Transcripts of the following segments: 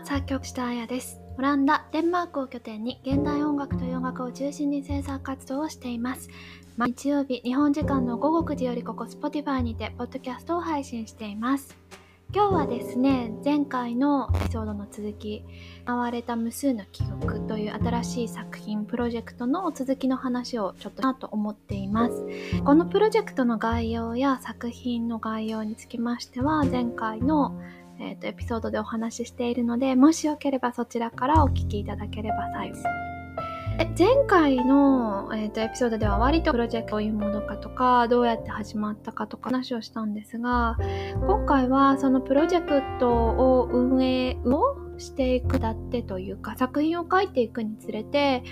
は作曲したあやです。オランダ、デンマークを拠点に現代音楽と洋楽を中心に制作活動をしています。毎日曜日日本時間の午後9時よりここ Spotify にてポッドキャストを配信しています。今日はですね前回のエピソードの続き「回れた無数の記憶」という新しい作品プロジェクトの続きの話をちょっとなと思っています。このプロジェクトの概要や作品の概要につきましては前回のえーと、エピソードでお話ししているのでもしよければそちらからお聞きいただければ幸いです。前回の、えーとエピソードでは割とプロジェクトどういうものかとかどうやって始まったかとか話をしたんですが今回はそのプロジェクトを運営をしていくだってというか作品を書いていくにつれて、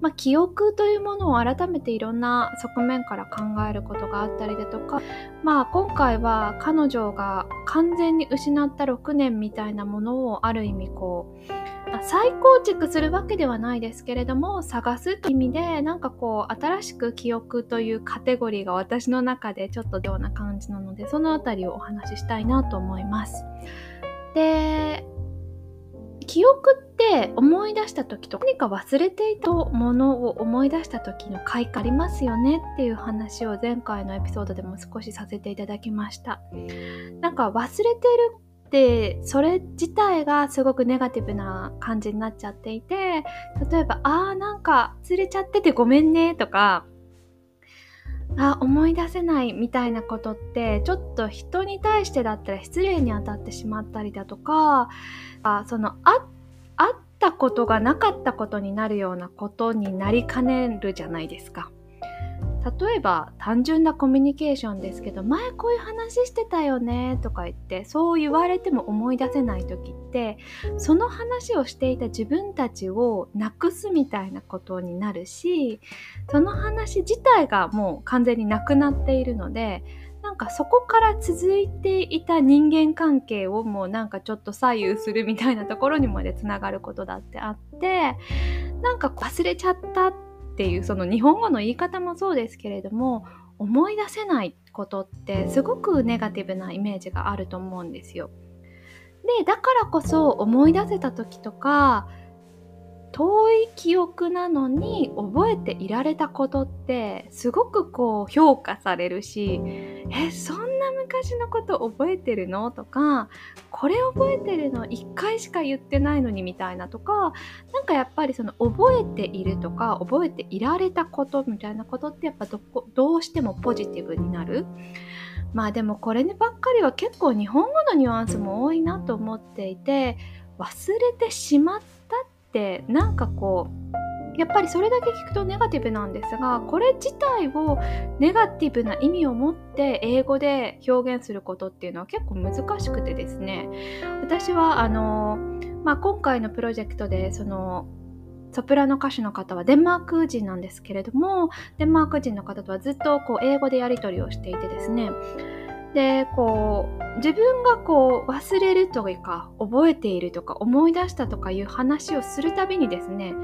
まあ、記憶というものを改めていろんな側面から考えることがあったりだとか、まあ、今回は彼女が完全に失った6年みたいなものをある意味こう再構築するわけではないですけれども探すという意味でなんかこう新しく記憶というカテゴリーが私の中でちょっとような感じなのでそのあたりをお話ししたいなと思います。で記憶って思い出した時と何か忘れていたものを思い出した時の快感ありますよねっていう話を前回のエピソードでも少しさせていただきました。なんか忘れてるってそれ自体がすごくネガティブな感じになっちゃっていて例えばあーなんか忘れちゃっててごめんねとかあ思い出せないみたいなことってちょっと人に対してだったら失礼に当たってしまったりだとかあそのああったことがなかったことになるようなことになりかねるじゃないですか。例えば単純なコミュニケーションですけど前こういう話してたよねとか言ってそう言われても思い出せない時ってその話をしていた自分たちをなくすみたいなことになるしその話自体がもう完全になくなっているのでなんかそこから続いていた人間関係をもうなんかちょっと左右するみたいなところにまでつながることだってあってなんか忘れちゃったってっていうその日本語の言い方もそうですけれども思い出せないことってすごくネガティブなイメージがあると思うんですよ。でだからこそ思い出せた時とか遠い記憶なのに覚えていられたことってすごくこう評価されるしえそんな昔のこと覚えてるの？とかこれ覚えてるの1回しか言ってないのにみたいなとかなんかやっぱりその覚えているとか覚えていられたことみたいなことってやっぱどどうしてもポジティブになる。まあでもこればっかりは結構日本語のニュアンスも多いなと思っていて忘れてしまったってなんかこうやっぱりそれだけ聞くとネガティブなんですがこれ自体をネガティブな意味を持って英語で表現することっていうのは結構難しくてですね。私はあの、まあ、今回のプロジェクトでそのソプラノ歌手の方はデンマーク人なんですけれどもデンマーク人の方とはずっとこう英語でやり取りをしていてですね。でこう自分がこう忘れるというか覚えているとか思い出したとかいう話をするたびにですね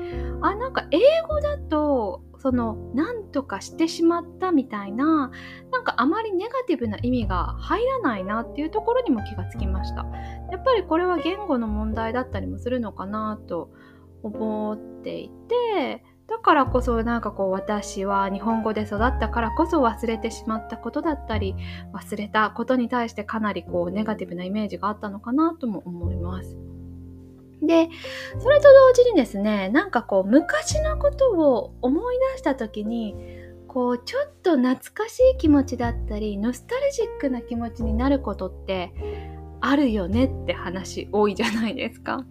あなんか英語だとその何とかしてしまったみたいななんかあまりネガティブな意味が入らないなっていうところにも気がつきました。やっぱりこれは言語の問題だったりもするのかなと思っていてだからこそなんかこう私は日本語で育ったからこそ忘れてしまったことだったり忘れたことに対してかなりこうネガティブなイメージがあったのかなとも思います。で、それと同時にですね、なんかこう昔のことを思い出した時にこうちょっと懐かしい気持ちだったりノスタルジックな気持ちになることってあるよねって話多いじゃないですか。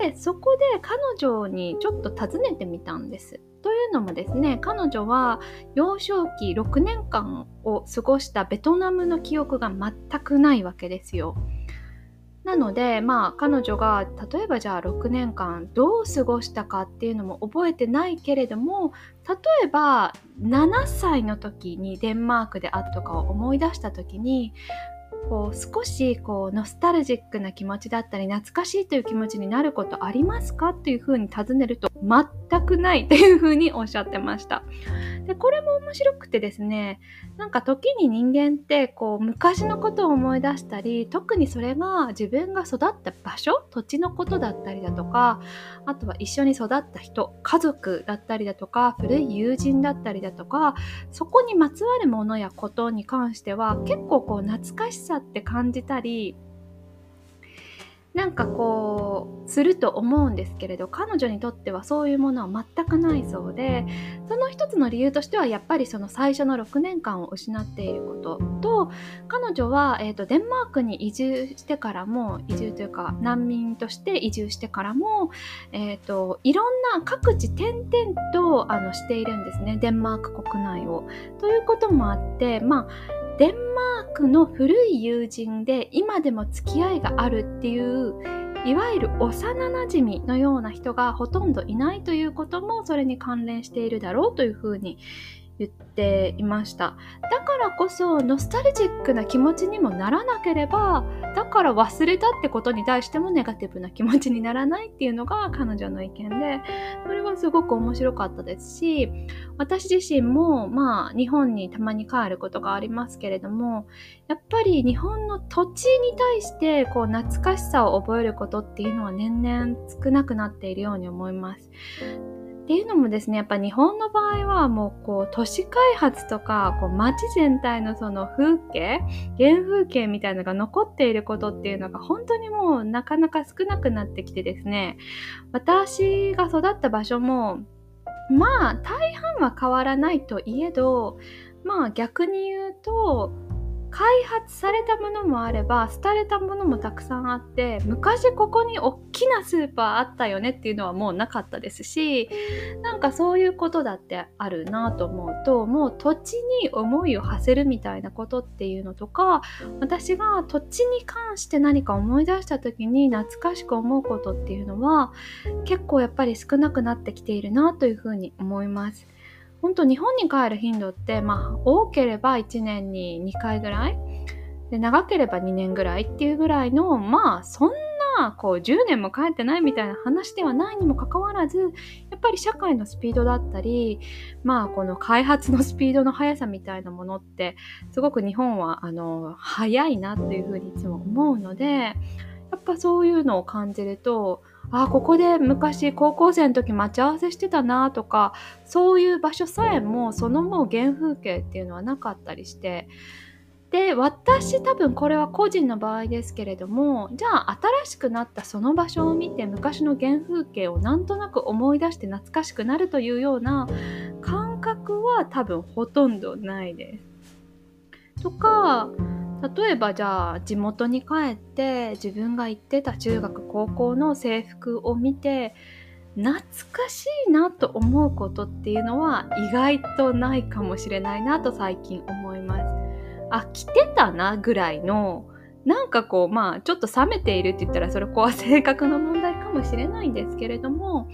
でそこで彼女にちょっと尋ねてみたんです。というのもですね彼女は幼少期6年間を過ごしたベトナムの記憶が全くないわけですよ。なのでまあ彼女が例えばじゃあ6年間どう過ごしたかっていうのも覚えてないけれども例えば7歳の時にデンマークであったとかを思い出した時にこう少しこうノスタルジックな気持ちだったり懐かしいという気持ちになることありますかというふうに尋ねると全くないというふうにおっしゃってました。でこれも面白くてですねなんか時に人間ってこう昔のことを思い出したり特にそれが自分が育った場所土地のことだったりだとかあとは一緒に育った人家族だったりだとか古い友人だったりだとかそこにまつわるものやことに関しては結構こう懐かしさって感じたりなんかこうすると思うんですけれど彼女にとってはそういうものは全くないそうでその一つの理由としてはやっぱりその最初の6年間を失っていることと彼女は、えーと、デンマークに移住してからも移住というか難民として移住してからも、えーと、いろんな各地転々とあのしているんですねデンマーク国内を。ということもあってまあデンマークの古い友人で今でも付き合いがあるっていういわゆる幼なじみのような人がほとんどいないということもそれに関連しているだろうというふうに言っていましただからこそノスタルジックな気持ちにもならなければだから忘れたってことに対してもネガティブな気持ちにならないっていうのが彼女の意見でそれはすごく面白かったですし私自身もまあ日本にたまに帰ることがありますけれどもやっぱり日本の土地に対してこう懐かしさを覚えることっていうのは年々少なくなっているように思います。っていうのもですねやっぱ日本の場合はもうこう都市開発とかこう街全体のその風景原風景みたいなのが残っていることっていうのが本当にもうなかなか少なくなってきてですね。私が育った場所もまあ大半は変わらないといえどまあ逆に言うと開発されたものもあれば廃れたものもたくさんあって昔ここに大きなスーパーあったよねっていうのはもうなかったですしなんかそういうことだってあるなと思うともう土地に思いを馳せるみたいなことっていうのとか私が土地に関して何か思い出した時に懐かしく思うことっていうのは結構やっぱり少なくなってきているなというふうに思います。本当日本に帰る頻度ってまあ多ければ1年に2回ぐらいで長ければ2年ぐらいっていうぐらいのまあそんなこう10年も帰ってないみたいな話ではないにもかかわらずやっぱり社会のスピードだったりまあこの開発のスピードの速さみたいなものってすごく日本はあの速いなっていうふうにいつも思うのでやっぱそういうのを感じるとあここで昔高校生の時待ち合わせしてたなとかそういう場所さえもそのもう原風景っていうのはなかったりしてで私多分これは個人の場合ですけれどもじゃあ新しくなったその場所を見て昔の原風景をなんとなく思い出して懐かしくなるというような感覚は多分ほとんどないです。とか例えばじゃあ地元に帰って自分が行ってた中学高校の制服を見て懐かしいなと思うことっていうのは意外とないかもしれないなと最近思います。あ、着てたなぐらいのなんかこうまあちょっと冷めているって言ったらそれこは性格の問題かもしれないんですけれども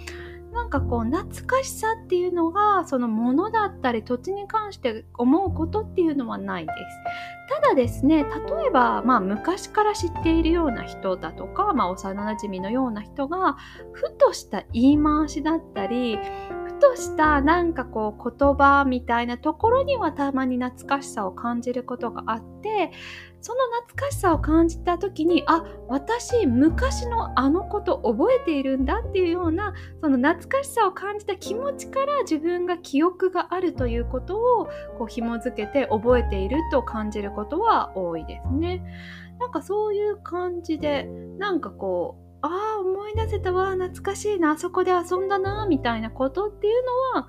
なんかこう懐かしさっていうのがそのものだったり土地に関して思うことっていうのはないです。ただですね例えば、まあ、昔から知っているような人だとか、まあ、幼なじみのような人がふとした言い回しだったりふとしたなんかこう言葉みたいなところにはたまに懐かしさを感じることがあってその懐かしさを感じた時にあ私昔のあのこと覚えているんだっていうようなその懐かしさを感じた気持ちから自分が記憶があるということをこう紐づけて覚えていると感じることは多いですね。なんかそういう感じでなんかこうああ思い出せたわ懐かしいなあそこで遊んだなみたいなことっていうのは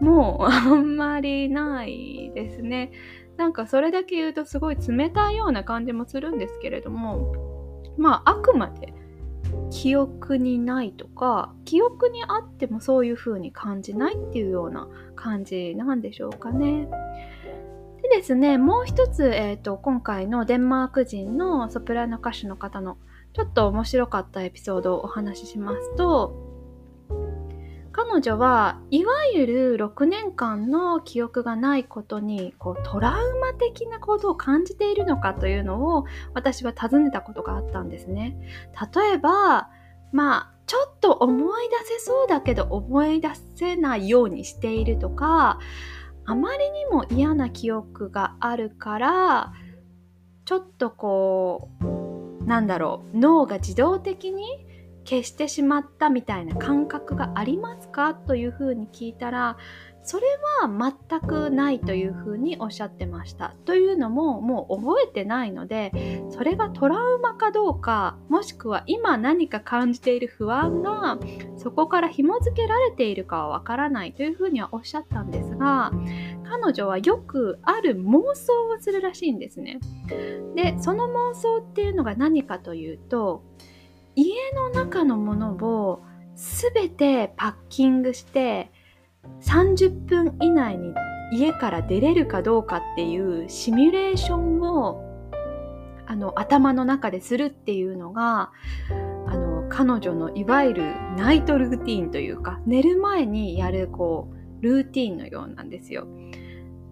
もうあんまりないですね。なんかそれだけ言うとすごい冷たいような感じもするんですけれどもまああくまで記憶にないとか記憶にあってもそういう風に感じないっていうような感じなんでしょうかね。でですねもう一つ、えーと、今回のデンマーク人のソプラノ歌手の方のちょっと面白かったエピソードをお話ししますと彼女はいわゆる6年間の記憶がないことにこうトラウマ的なことを感じているのかというのを私は尋ねたことがあったんですね。例えばまあちょっと思い出せそうだけど思い出せないようにしているとかあまりにも嫌な記憶があるからちょっとこうなんだろう脳が自動的に消してしまったみたいな感覚がありますか？というふうに聞いたらそれは全くないというふうにおっしゃってました。というのももう覚えてないのでそれがトラウマかどうかもしくは今何か感じている不安がそこから紐付けられているかはわからないというふうにはおっしゃったんですが彼女はよくある妄想をするらしいんですね。でその妄想っていうのが何かというと家の中のものを全てパッキングして30分以内に家から出れるかどうかっていうシミュレーションをあの頭の中でするっていうのがあの彼女のいわゆるナイトルーティーンというか寝る前にやるこうルーティーンのようなんですよ。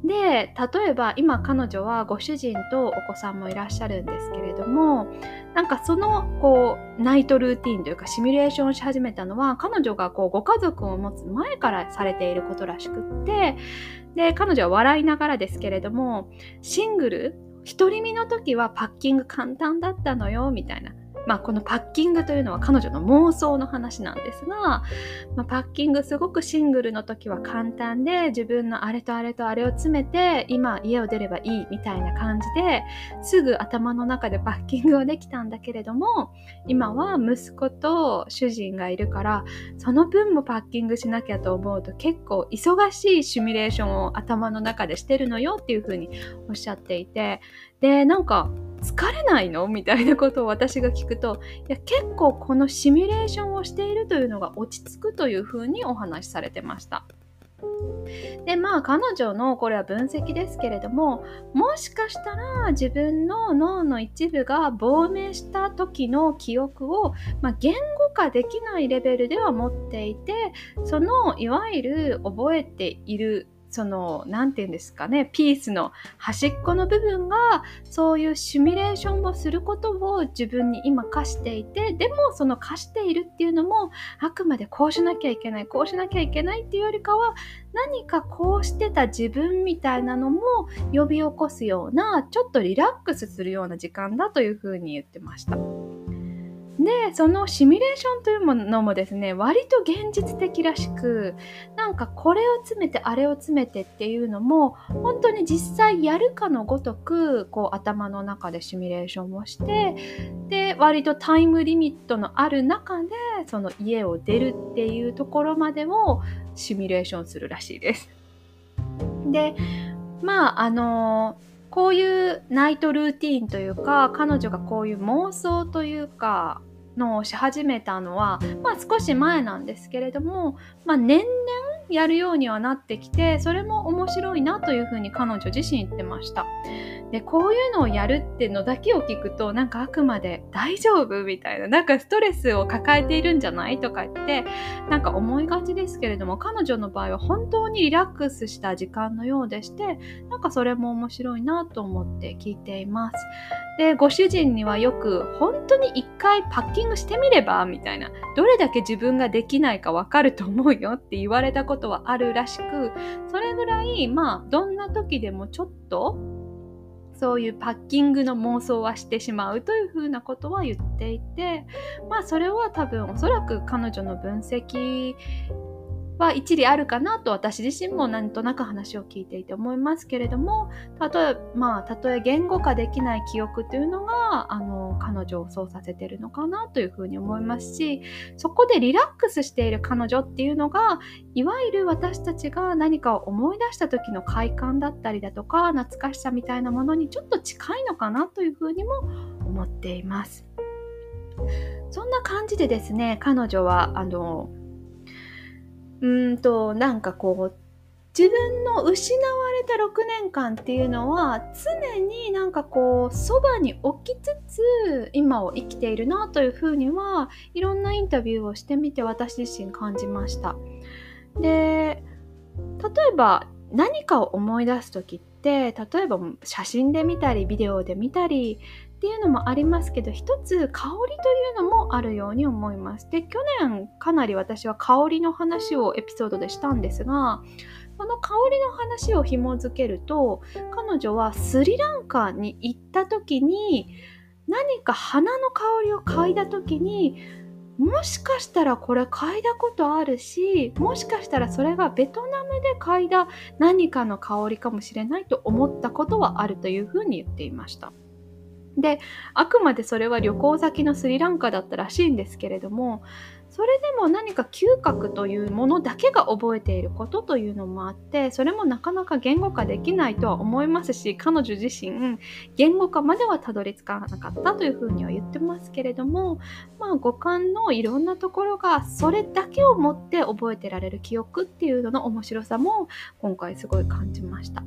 で例えば今彼女はご主人とお子さんもいらっしゃるんですけれどもなんかそのこうナイトルーティンというかシミュレーションし始めたのは彼女がこうご家族を持つ前からされていることらしくってで彼女は笑いながらですけれどもシングル独り身の時はパッキング簡単だったのよみたいな。まあ、このパッキングというのは彼女の妄想の話なんですが、まあ、パッキングすごくシングルの時は簡単で自分のあれとあれとあれを詰めて今家を出ればいいみたいな感じですぐ頭の中でパッキングはできたんだけれども今は息子と主人がいるからその分もパッキングしなきゃと思うと結構忙しいシミュレーションを頭の中でしてるのよっていうふうにおっしゃっていてでなんか疲れないの？みたいなことを私が聞くといや結構このシミュレーションをしているというのが落ち着くというふうにお話しされてました。でまあ彼女のこれは分析ですけれどももしかしたら自分の脳の一部が亡命した時の記憶を、まあ、言語化できないレベルでは持っていてそのいわゆる覚えているその何て言うんですかねピースの端っこの部分がそういうシミュレーションをすることを自分に今課していてでもその課しているっていうのもあくまでこうしなきゃいけないこうしなきゃいけないっていうよりかは何かこうしてた自分みたいなのも呼び起こすようなちょっとリラックスするような時間だというふうに言ってました。でそのシミュレーションというものもですね割と現実的らしくなんかこれを詰めてあれを詰めてっていうのも本当に実際やるかのごとくこう頭の中でシミュレーションをしてで割とタイムリミットのある中でその家を出るっていうところまでをシミュレーションするらしいです。でまああのこういうナイトルーティーンというか彼女がこういう妄想というかのをし始めたのは、まあ、少し前なんですけれども、まあ、年々やるようにはなってきてそれも面白いなというふうに彼女自身言ってました。でこういうのをやるっていうのだけを聞くとなんかあくまで大丈夫みたいななんかストレスを抱えているんじゃないとか言ってなんか思いがちですけれども彼女の場合は本当にリラックスした時間のようでしてなんかそれも面白いなと思って聞いています。でご主人にはよく本当に一回パッキングしてみればみたいなどれだけ自分ができないかわかると思うよって言われたことことはあるらしくそれぐらいまあどんな時でもちょっとそういうパッキングの妄想はしてしまうというふうなことは言っていてまあそれは多分おそらく彼女の分析は一理あるかなと私自身もなんとなく話を聞いていて思いますけれども例えまあたとえ言語化できない記憶というのがあの彼女をそうさせているのかなというふうに思いますしそこでリラックスしている彼女っていうのがいわゆる私たちが何かを思い出した時の快感だったりだとか懐かしさみたいなものにちょっと近いのかなというふうにも思っています。そんな感じでですね彼女はあのうんとなんかこう自分の失われた6年間っていうのは常になんかこうそばに置きつつ今を生きているなというふうにはいろんなインタビューをしてみて私自身感じました。で例えば何かを思い出す時って例えば写真で見たりビデオで見たりっていうのもありますけど一つ香りというのもあるように思いますで去年かなり私は香りの話をエピソードでしたんですがこの香りの話を紐づけると彼女はスリランカに行った時に何か花の香りを嗅いだ時にもしかしたらこれ嗅いだことあるしもしかしたらそれがベトナムで嗅いだ何かの香りかもしれないと思ったことはあるというふうに言っていました。であくまでそれは旅行先のスリランカだったらしいんですけれどもそれでも何か嗅覚というものだけが覚えていることというのもあってそれもなかなか言語化できないとは思いますし彼女自身言語化まではたどり着かなかったというふうには言ってますけれどもまあ五感のいろんなところがそれだけをもって覚えてられる記憶っていうのの面白さも今回すごい感じました。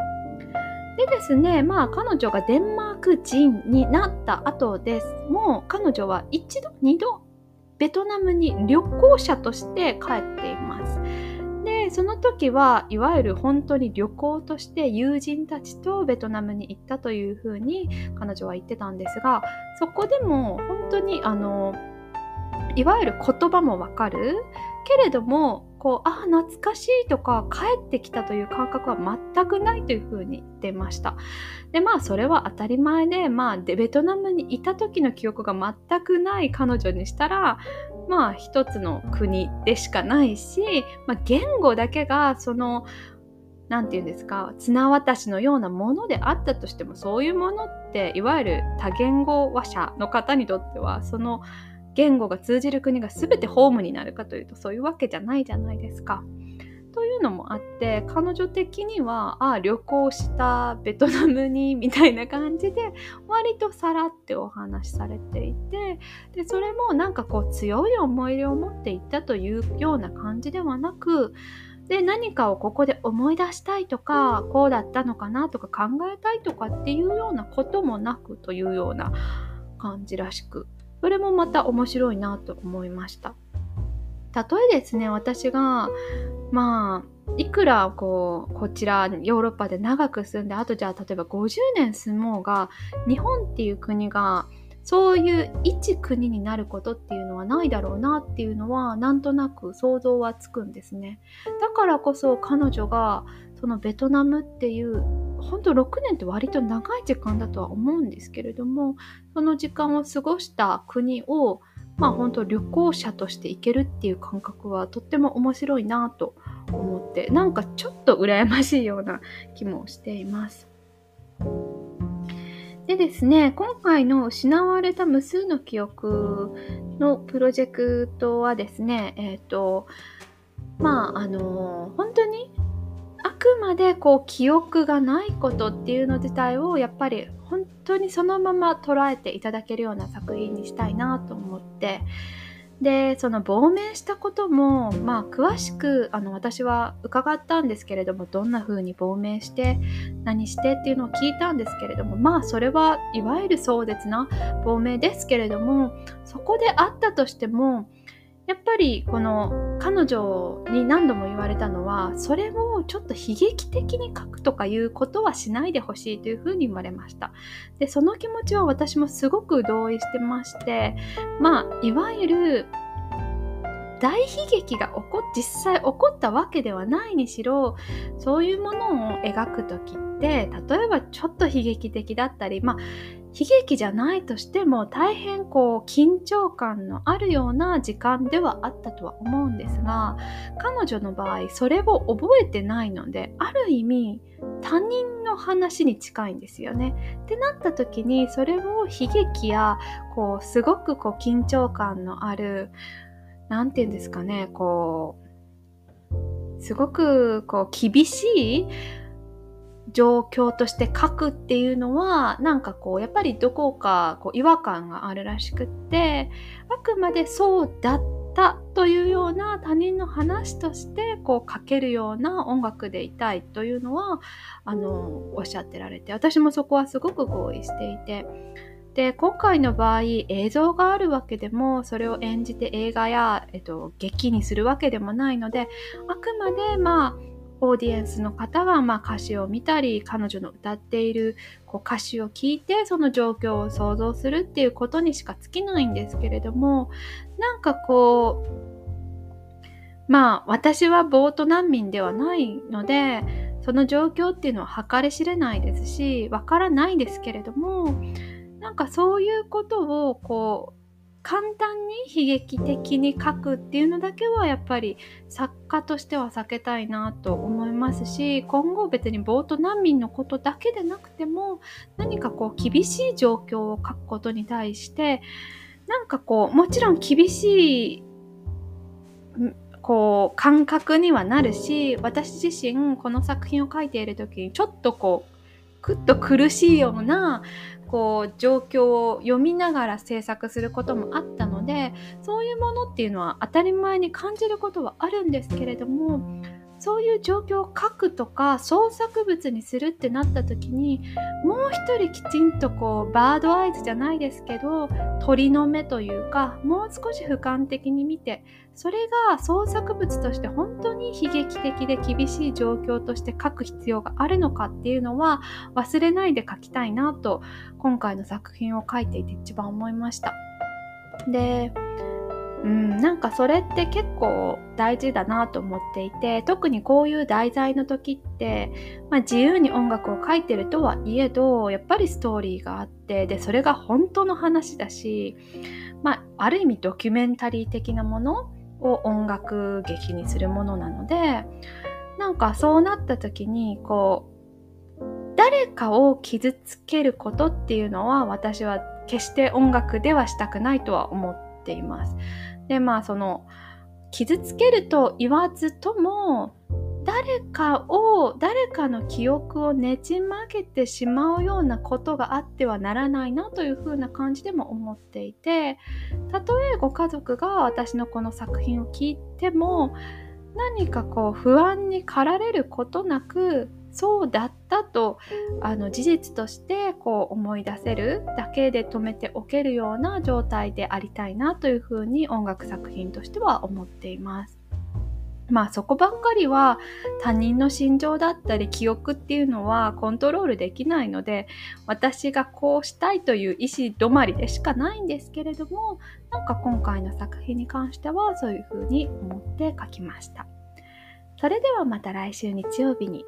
でですね、まあ彼女がデンマーク人になった後ですもう彼女は一度、二度ベトナムに旅行者として帰っています。でその時はいわゆる本当に旅行として友人たちとベトナムに行ったというふうに彼女は言ってたんですがそこでも本当にあのいわゆる言葉もわかるけれどもこうあ懐かしいとか帰ってきたという感覚は全くないというふうに言ってました。でまあそれは当たり前でまあでベトナムにいた時の記憶が全くない彼女にしたらまあ一つの国でしかないし、まあ、言語だけがその何て言うんですか綱渡しのようなものであったとしてもそういうものっていわゆる多言語話者の方にとってはその言語が通じる国が全てホームになるかというとそういうわけじゃないじゃないですか。というのもあって彼女的にはあ旅行したベトナムにみたいな感じで割とさらってお話しされていてでそれもなんかこう強い思い入れを持っていったというような感じではなくで何かをここで思い出したいとかこうだったのかなとか考えたいとかっていうようなこともなくというような感じらしくそれもまた面白いなと思いました。例えですね、私が、まあ、いくらこう、こちらヨーロッパで長く住んで、あとじゃあ例えば50年住もうが、日本っていう国がそういう一国になることっていうのはないだろうなっていうのはなんとなく想像はつくんですね。だからこそ彼女がそのベトナムっていう本当6年って割と長い時間だとは思うんですけれどもその時間を過ごした国をまあ本当旅行者として行けるっていう感覚はとっても面白いなと思ってなんかちょっと羨ましいような気もしています。でですね、今回の失われた無数の記憶のプロジェクトはですね、えっ、ー、と、まあ、あの、本当にあくまでこう記憶がないことっていうの自体をやっぱり本当にそのまま捉えていただけるような作品にしたいなと思って。でその亡命したこともまあ詳しくあの私は伺ったんですけれどもどんな風に亡命して何してっていうのを聞いたんですけれどもまあそれはいわゆる壮絶な亡命ですけれどもそこであったとしてもやっぱりこの彼女に何度も言われたのはそれをちょっと悲劇的に書くとかいうことはしないでほしいというふうに言われました。でその気持ちは私もすごく同意してましてまあいわゆる大悲劇が起こ実際起こったわけではないにしろそういうものを描く時って例えばちょっと悲劇的だったりまあ悲劇じゃないとしても大変こう緊張感のあるような時間ではあったとは思うんですが彼女の場合それを覚えてないのである意味他人の話に近いんですよね。ってなった時にそれを悲劇やこうすごくこう緊張感のある何て言うんですかねこうすごくこう厳しい状況として書くっていうのはなんかこうやっぱりどこかこう違和感があるらしくってあくまでそうだったというような他人の話としてこう書けるような音楽でいたいというのはあのおっしゃってられて私もそこはすごく合意していて。で今回の場合映像があるわけでもそれを演じて映画や、えっと、劇にするわけでもないのであくまでまあオーディエンスの方がまあ歌詞を見たり彼女の歌っているこう歌詞を聞いてその状況を想像するっていうことにしか尽きないんですけれどもなんかこうまあ私はボート難民ではないのでその状況っていうのは計り知れないですしわからないですけれどもなんかそういうことをこう簡単に悲劇的に書くっていうのだけはやっぱり作家としては避けたいなと思いますし今後別にボート難民のことだけでなくても何かこう厳しい状況を書くことに対してなんかこうもちろん厳しいこう感覚にはなるし私自身この作品を書いている時にちょっとこうくっと苦しいようなこう状況を読みながら制作することもあったのでそういうものっていうのは当たり前に感じることはあるんですけれどもそういう状況を書くとか創作物にするってなった時にもう一人きちんとこうバードアイズじゃないですけど鳥の目というかもう少し俯瞰的に見てそれが創作物として本当に悲劇的で厳しい状況として書く必要があるのかっていうのは忘れないで書きたいなと今回の作品を書いていて一番思いました。でうん、なんかそれって結構大事だなと思っていて特にこういう題材の時って、まあ、自由に音楽を書いてるとはいえどやっぱりストーリーがあってでそれが本当の話だし、まあ、ある意味ドキュメンタリー的なものを音楽劇にするものなのでなんかそうなった時にこう誰かを傷つけることっていうのは私は決して音楽ではしたくないとは思ってています。でまあその傷つけると言わずとも誰かを誰かの記憶をねじ曲げてしまうようなことがあってはならないなというふうな感じでも思っていてたとえご家族が私のこの作品を聞いても何かこう不安に駆られることなくそうだったとあの事実としてこう思い出せるだけで止めておけるような状態でありたいなというふうに音楽作品としては思っています。まあそこばっかりは他人の心情だったり記憶っていうのはコントロールできないので私がこうしたいという意思止まりでしかないんですけれどもなんか今回の作品に関してはそういうふうに思って書きました。それではまた来週日曜日に